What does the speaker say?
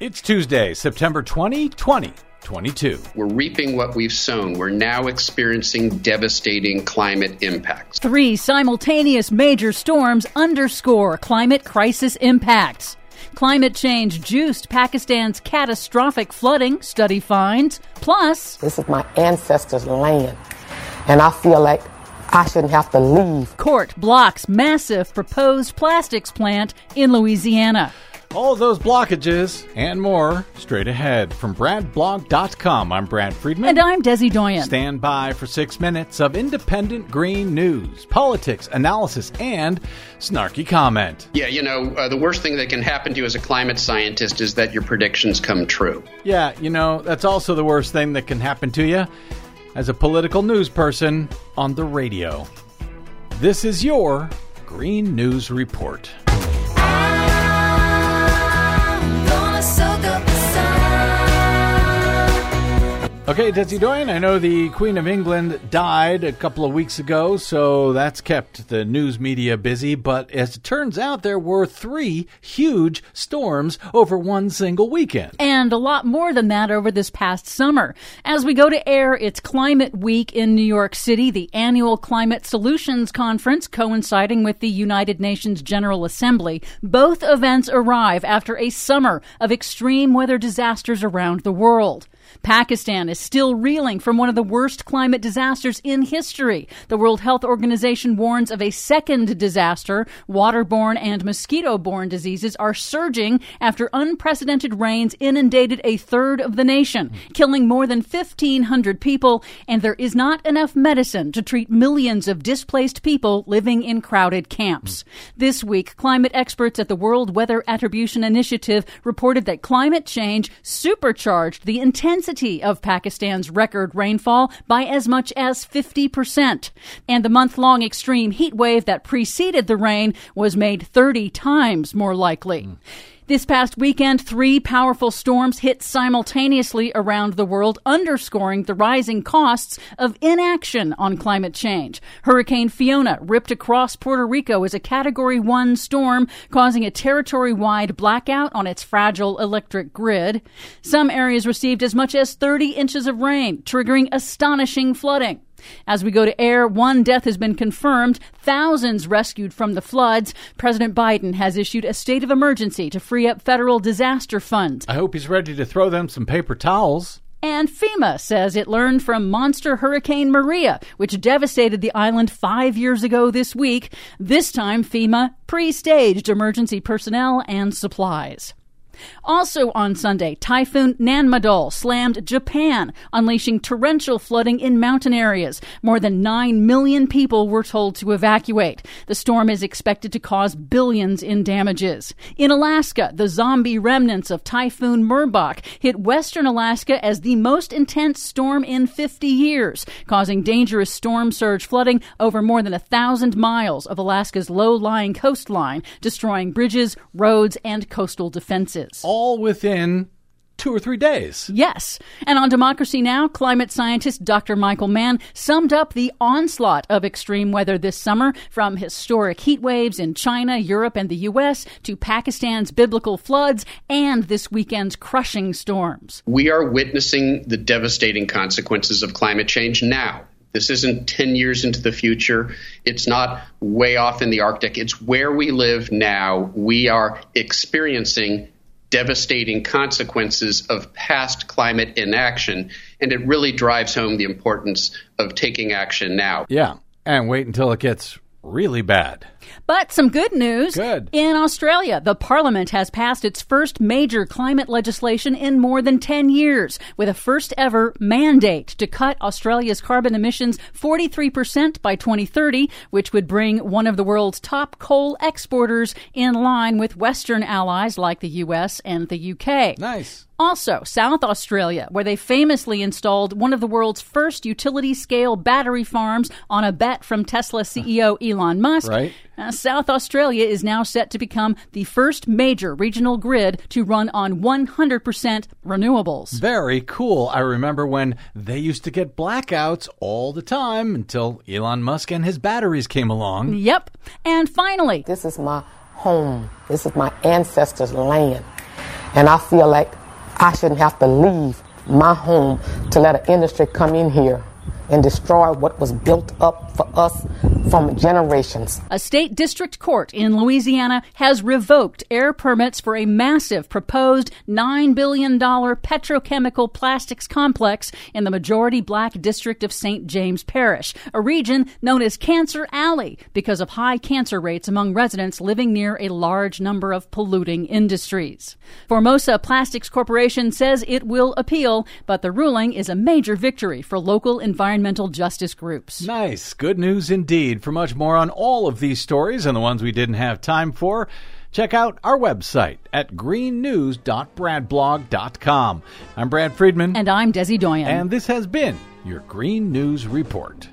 look. It's Tuesday, September 20, 2022. We're reaping what we've sown. We're now experiencing devastating climate impacts. Three simultaneous major storms underscore climate crisis impacts. Climate change juiced Pakistan's catastrophic flooding, study finds. Plus, this is my ancestors' land, and I feel like I shouldn't have to leave. Court blocks massive proposed plastics plant in Louisiana. All those blockages and more straight ahead from BradBlog.com. I'm Brad Friedman. And I'm Desi Doyen. Stand by for six minutes of independent green news, politics, analysis, and snarky comment. Yeah, you know, uh, the worst thing that can happen to you as a climate scientist is that your predictions come true. Yeah, you know, that's also the worst thing that can happen to you as a political news person on the radio. This is your Green News Report. Okay, Desi Doyen, I know the Queen of England died a couple of weeks ago, so that's kept the news media busy. But as it turns out, there were three huge storms over one single weekend. And a lot more than that over this past summer. As we go to air, it's Climate Week in New York City, the annual Climate Solutions Conference coinciding with the United Nations General Assembly. Both events arrive after a summer of extreme weather disasters around the world. Pakistan is still reeling from one of the worst climate disasters in history. The World Health Organization warns of a second disaster. Waterborne and mosquito borne diseases are surging after unprecedented rains inundated a third of the nation, killing more than 1,500 people, and there is not enough medicine to treat millions of displaced people living in crowded camps. This week, climate experts at the World Weather Attribution Initiative reported that climate change supercharged the intensity of Pakistan's record rainfall by as much as 50%. And the month long extreme heat wave that preceded the rain was made 30 times more likely. Mm. This past weekend, three powerful storms hit simultaneously around the world, underscoring the rising costs of inaction on climate change. Hurricane Fiona ripped across Puerto Rico as a Category 1 storm, causing a territory wide blackout on its fragile electric grid. Some areas received as much as 30 inches of rain, triggering astonishing flooding. As we go to air, one death has been confirmed, thousands rescued from the floods. President Biden has issued a state of emergency to free up federal disaster funds. I hope he's ready to throw them some paper towels. And FEMA says it learned from monster Hurricane Maria, which devastated the island five years ago this week. This time, FEMA pre staged emergency personnel and supplies. Also on Sunday, Typhoon Nanmadol slammed Japan, unleashing torrential flooding in mountain areas. More than 9 million people were told to evacuate. The storm is expected to cause billions in damages. In Alaska, the zombie remnants of Typhoon Merbok hit western Alaska as the most intense storm in 50 years, causing dangerous storm surge flooding over more than a thousand miles of Alaska's low-lying coastline, destroying bridges, roads, and coastal defenses. All within two or three days. Yes. And on Democracy Now!, climate scientist Dr. Michael Mann summed up the onslaught of extreme weather this summer from historic heat waves in China, Europe, and the U.S. to Pakistan's biblical floods and this weekend's crushing storms. We are witnessing the devastating consequences of climate change now. This isn't 10 years into the future. It's not way off in the Arctic. It's where we live now. We are experiencing devastating consequences of past climate inaction. And it really drives home the importance of taking action now. Yeah. And wait until it gets really bad. But some good news. Good. In Australia, the parliament has passed its first major climate legislation in more than 10 years, with a first ever mandate to cut Australia's carbon emissions 43% by 2030, which would bring one of the world's top coal exporters in line with Western allies like the US and the UK. Nice. Also, South Australia, where they famously installed one of the world's first utility scale battery farms on a bet from Tesla CEO Elon Musk. Right. Uh, South Australia is now set to become the first major regional grid to run on 100% renewables. Very cool. I remember when they used to get blackouts all the time until Elon Musk and his batteries came along. Yep. And finally, this is my home. This is my ancestors' land And I feel like I shouldn't have to leave my home to let an industry come in here and destroy what was built up for us from generations. A state district court in Louisiana has revoked air permits for a massive proposed $9 billion petrochemical plastics complex in the majority black district of St. James Parish, a region known as Cancer Alley because of high cancer rates among residents living near a large number of polluting industries. Formosa Plastics Corporation says it will appeal, but the ruling is a major victory for local environmental justice groups. Nice. Good news indeed. For much more on all of these stories and the ones we didn't have time for, check out our website at greennews.bradblog.com. I'm Brad Friedman. And I'm Desi Doyen. And this has been your Green News Report.